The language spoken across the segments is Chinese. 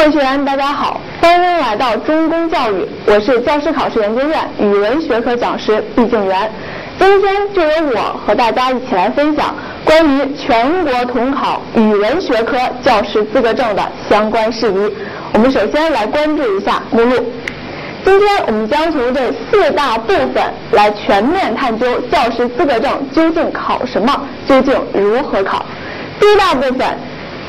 各位学员，大家好，欢迎来到中公教育，我是教师考试研究院语文学科讲师毕静媛。今天就由我和大家一起来分享关于全国统考语文学科教师资格证的相关事宜。我们首先来关注一下目录。今天我们将从这四大部分来全面探究教师资格证究竟考什么，究竟如何考。第一大部分，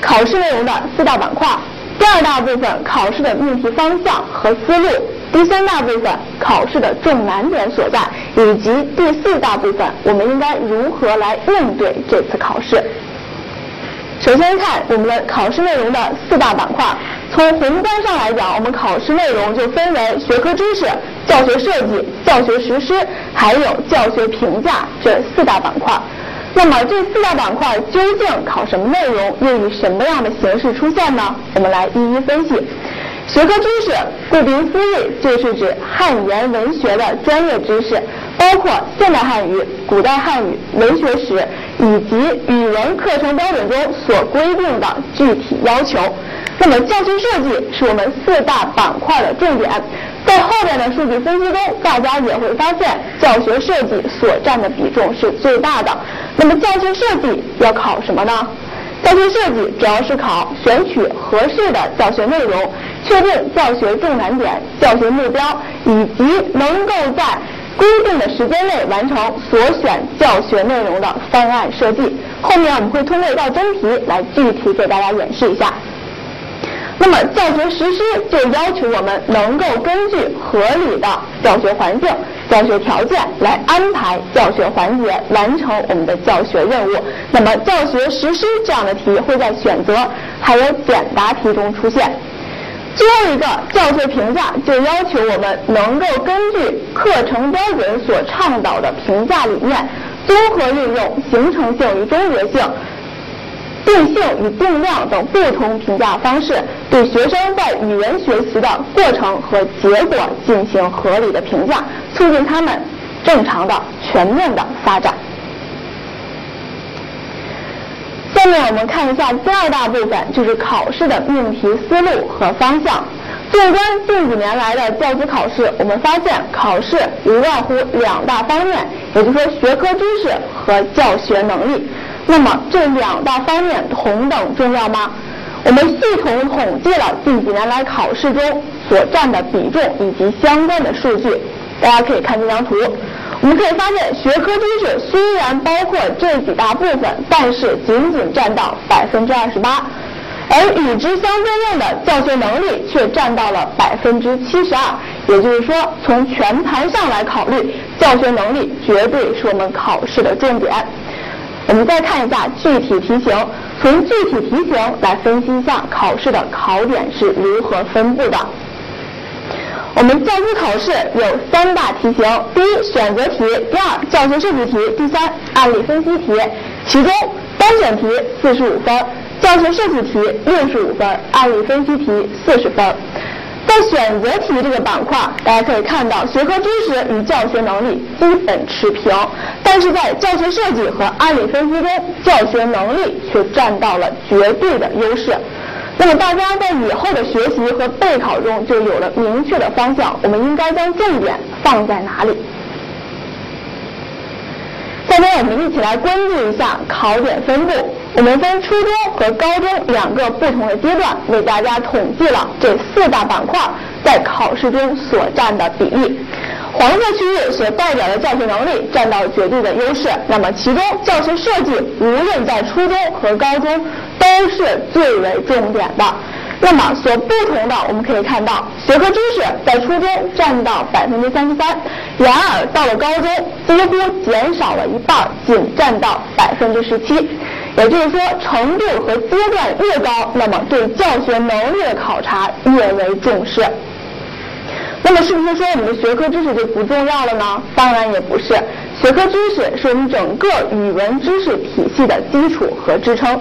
考试内容的四大板块。第二大部分考试的命题方向和思路，第三大部分考试的重难点所在，以及第四大部分我们应该如何来应对这次考试。首先看我们的考试内容的四大板块，从宏观上来讲，我们考试内容就分为学科知识、教学设计、教学实施，还有教学评价这四大板块。那么这四大板块究竟考什么内容，又以什么样的形式出现呢？我们来一一分析。学科知识，顾名思义，就是指汉语言文学的专业知识，包括现代汉语、古代汉语、文学史以及语文课程标准中所规定的具体要求。那么教学设计是我们四大板块的重点。在后边的数据分析中，大家也会发现教学设计所占的比重是最大的。那么教学设计要考什么呢？教学设计主要是考选取合适的教学内容，确定教学重难点、教学目标，以及能够在规定的时间内完成所选教学内容的方案设计。后面我们会通过一道真题来具体给大家演示一下。那么教学实施就要求我们能够根据合理的教学环境、教学条件来安排教学环节，完成我们的教学任务。那么教学实施这样的题会在选择还有简答题中出现。最后一个教学评价就要求我们能够根据课程标准所倡导的评价理念，综合运用形成性与终结性。定性与定量等不同评价方式，对学生在语文学习的过程和结果进行合理的评价，促进他们正常的、全面的发展。下面我们看一下第二大部分，就是考试的命题思路和方向。纵观近几年来的教资考试，我们发现考试无外乎两大方面，也就是说学科知识和教学能力。那么这两大方面同等重要吗？我们系统统计了近几年来考试中所占的比重以及相关的数据，大家可以看这张图。我们可以发现，学科知识虽然包括这几大部分，但是仅仅占到百分之二十八，而与之相对应的教学能力却占到了百分之七十二。也就是说，从全盘上来考虑，教学能力绝对是我们考试的重点。我们再看一下具体题型，从具体题型来分析一下考试的考点是如何分布的。我们教资考试有三大题型：第一，选择题；第二，教学设计题；第三，案例分析题。其中，单选题四十五分，教学设计题六十五分，案例分析题四十分。在选择题这个板块，大家可以看到学科知识与教学能力基本持平，但是在教学设计和案例分析中，教学能力却占到了绝对的优势。那么大家在以后的学习和备考中就有了明确的方向，我们应该将重点放在哪里？下面我们一起来关注一下考点分布。我们分初中和高中两个不同的阶段，为大家统计了这四大板块在考试中所占的比例。黄色区域所代表的教学能力占到绝对的优势。那么其中教学设计无论在初中和高中都是最为重点的。那么所不同的，我们可以看到，学科知识在初中占到百分之三十三，然而到了高中几乎减少了一半，仅占到百分之十七。也就是说，程度和阶段越高，那么对教学能力的考察越为重视。那么是不是说我们的学科知识就不重要了呢？当然也不是，学科知识是我们整个语文知识体系的基础和支撑。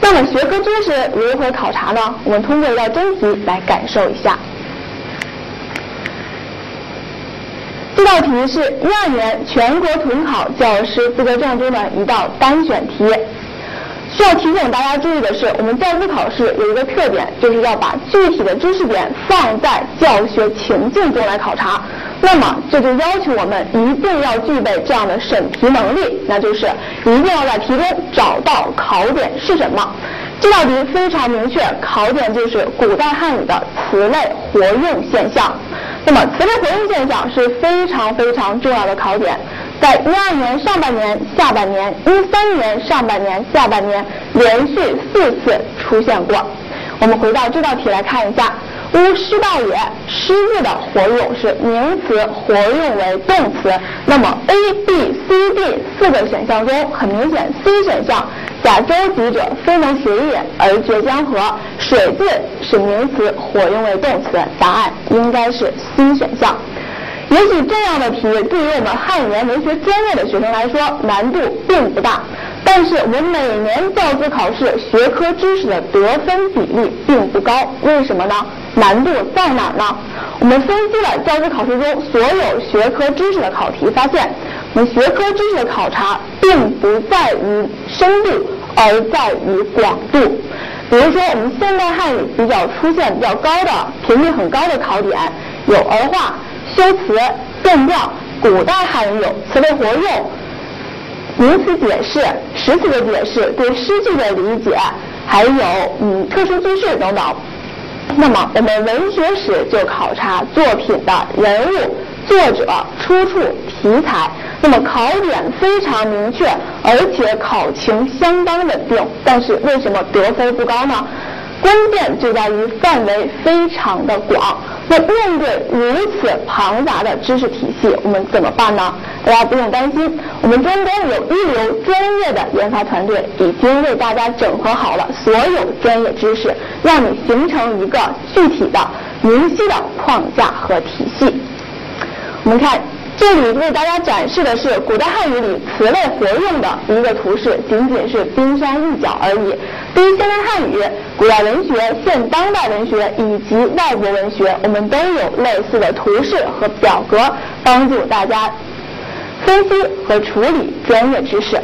那么学科知识如何考察呢？我们通过一道真题来感受一下。这道题是一二年全国统考教师资格证中的一道单选题。需要提醒大家注意的是，我们教资考试有一个特点，就是要把具体的知识点放在教学情境中来考察。那么这就要求我们一定要具备这样的审题能力，那就是一定要在题中找到考点是什么。这道题非常明确，考点就是古代汉语的词类活用现象。那么词类活用现象是非常非常重要的考点。在一二年上半年、下半年、一三年上半年、下半年连续四次出现过。我们回到这道题来看一下，吾师道也，师字的活用是名词，活用为动词。那么 A、B、C、D 四个选项中，很明显 C 选项甲舟楫者，非能学也，而绝江河。水字是名词，活用为动词，答案应该是 C 选项。也许这样的题对于我们汉语言文学专业的学生来说难度并不大，但是我们每年教资考试学科知识的得分比例并不高，为什么呢？难度在哪儿呢？我们分析了教资考试中所有学科知识的考题，发现我们学科知识的考察并不在于深度，而在于广度。比如说，我们现代汉语比较出现比较高的频率很高的考点有儿化。修辞、变调，古代汉语有词类活用、名词解释、实词的解释、对诗句的理解，还有嗯特殊句式等等。那么我们文学史就考察作品的人物、作者、出处、题材。那么考点非常明确，而且考情相当稳定。但是为什么得分不高呢？关键就在于范围非常的广。那面对如此庞杂的知识体系，我们怎么办呢？大家不用担心，我们中公有一流专业的研发团队，已经为大家整合好了所有专业知识，让你形成一个具体的、明晰的框架和体系。我们看。这里为大家展示的是古代汉语里词类活用的一个图示，仅仅是冰山一角而已。对于现代汉语、古代文学、现当代文学以及外国文学，我们都有类似的图示和表格，帮助大家分析和处理专业知识。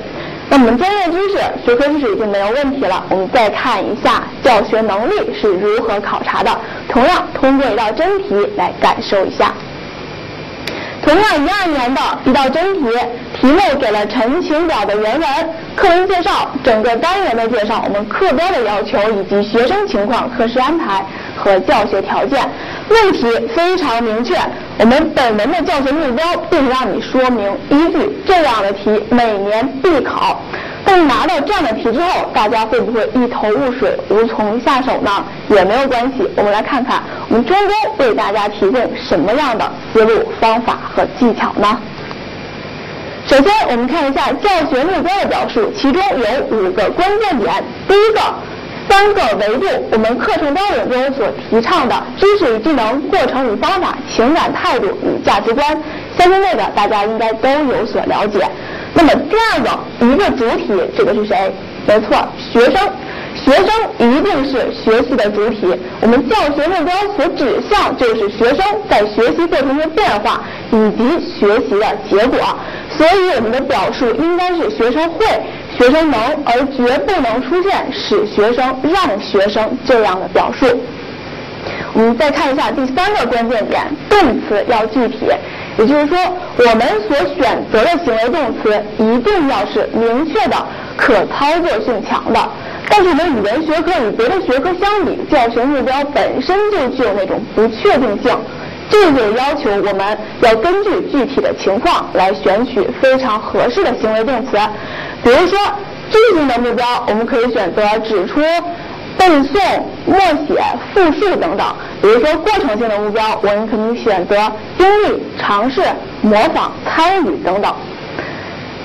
那我们专业知识、学科知识已经没有问题了，我们再看一下教学能力是如何考察的。同样，通过一道真题来感受一下。同样一二年的一道真题，题目给了陈情表的原文、课文介绍、整个单元的介绍、我们课标的要求以及学生情况、课时安排和教学条件。问题非常明确，我们本文的教学目标并让你说明依据。这样的题每年必考。但拿到这样的题之后，大家会不会一头雾水、无从下手呢？也没有关系，我们来看看我们中公为大家提供什么样的思路、方法和技巧呢？首先，我们看一下教学目标的表述，其中有五个关键点。第一个，三个维度，我们课程标准中所提倡的知识与技能、过程与方法、情感态度与价值观，相信这个大家应该都有所了解。那么第二个一个主体，这个是谁？没错，学生。学生一定是学习的主体。我们教学目标所指向就是学生在学习过程中变化以及学习的结果。所以我们的表述应该是学生会、学生能，而绝不能出现使学生、让学生这样的表述。我们再看一下第三个关键点，动词要具体。也就是说，我们所选择的行为动词一定要是明确的、可操作性强的。但是我们语文学科与别的学科相比，教学目标本身就具有那种不确定性，这就要求我们要根据具体的情况来选取非常合适的行为动词。比如说，句性的目标，我们可以选择指出。背诵、默写、复述等等，比如说过程性的目标，我们可以选择经历、尝试、模仿、参与等等。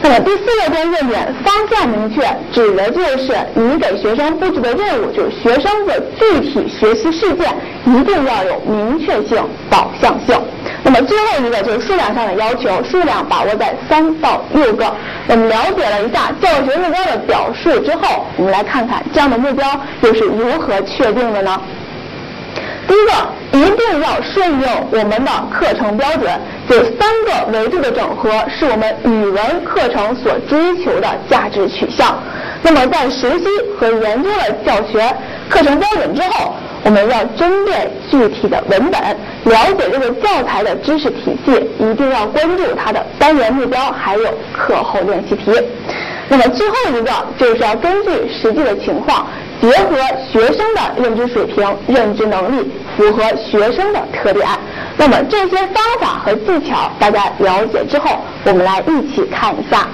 那么第四个关键点，方向明确，指的就是你给学生布置的任务，就是学生的具体学习事件一定要有明确性、导向性。那么最后一个就是数量上的要求，数量把握在三到六个。我们了解了一下教学目标的表述之后，我们来看看这样的目标又是如何确定的呢？第一个，一定要顺应我们的课程标准，有三个维度的整合是我们语文课程所追求的价值取向。那么在熟悉和研究了教学课程标准之后，我们要针对具体的文本，了解这个教材的知识体系，一定要关注它的单元目标，还有课后练习题。那么最后一个就是要根据实际的情况，结合学生的认知水平、认知能力，符合学生的特点。那么这些方法和技巧大家了解之后，我们来一起看一下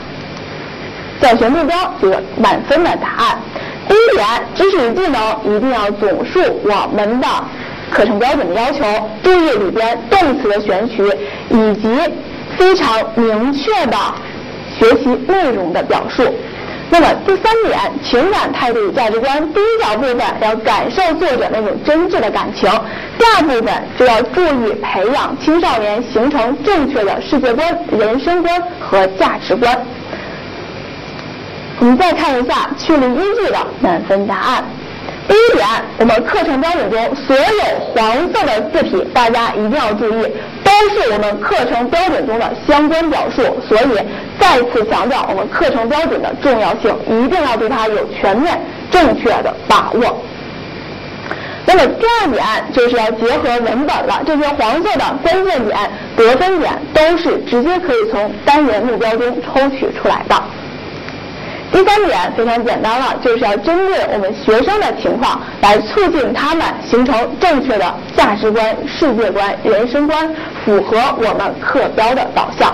教学目标这个满分的答案。第一点，知识与技能一定要总述我们的课程标准的要求，注意里边动词的选取以及非常明确的。学习内容的表述。那么第三点，情感态度与价值观，第一小部分要感受作者那种真挚的感情，第二部分就要注意培养青少年形成正确的世界观、人生观和价值观。我们再看一下确立依据的满分答案。第一点，我们课程标准中所有黄色的字体，大家一定要注意，都是我们课程标准中的相关表述。所以再次强调，我们课程标准的重要性，一定要对它有全面正确的把握。那么第二点就是要结合文本了，这些黄色的关键点、得分点都是直接可以从单元目标中抽取出来的。第三点非常简单了，就是要针对我们学生的情况来促进他们形成正确的价值观、世界观、人生观，符合我们课标的导向。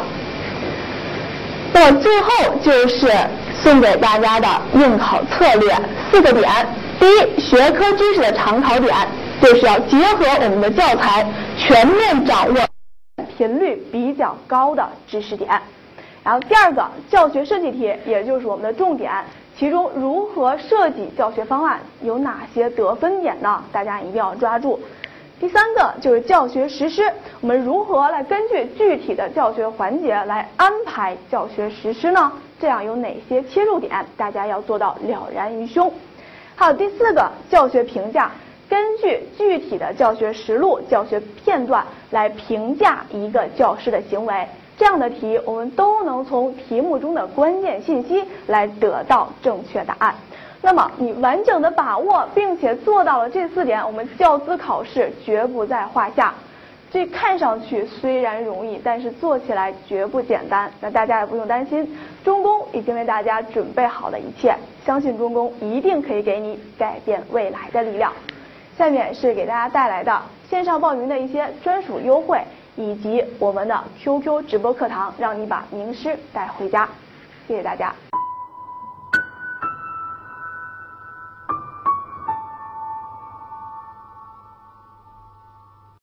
那么最后就是送给大家的应考策略四个点：第一，学科知识的常考点，就是要结合我们的教材，全面掌握频率比较高的知识点。然后第二个教学设计题，也就是我们的重点，其中如何设计教学方案，有哪些得分点呢？大家一定要抓住。第三个就是教学实施，我们如何来根据具体的教学环节来安排教学实施呢？这样有哪些切入点，大家要做到了然于胸。还有第四个教学评价，根据具体的教学实录、教学片段来评价一个教师的行为。这样的题，我们都能从题目中的关键信息来得到正确答案。那么，你完整的把握并且做到了这四点，我们教资考试绝不在话下。这看上去虽然容易，但是做起来绝不简单。那大家也不用担心，中公已经为大家准备好了一切，相信中公一定可以给你改变未来的力量。下面是给大家带来的线上报名的一些专属优惠。以及我们的 QQ 直播课堂，让你把名师带回家。谢谢大家。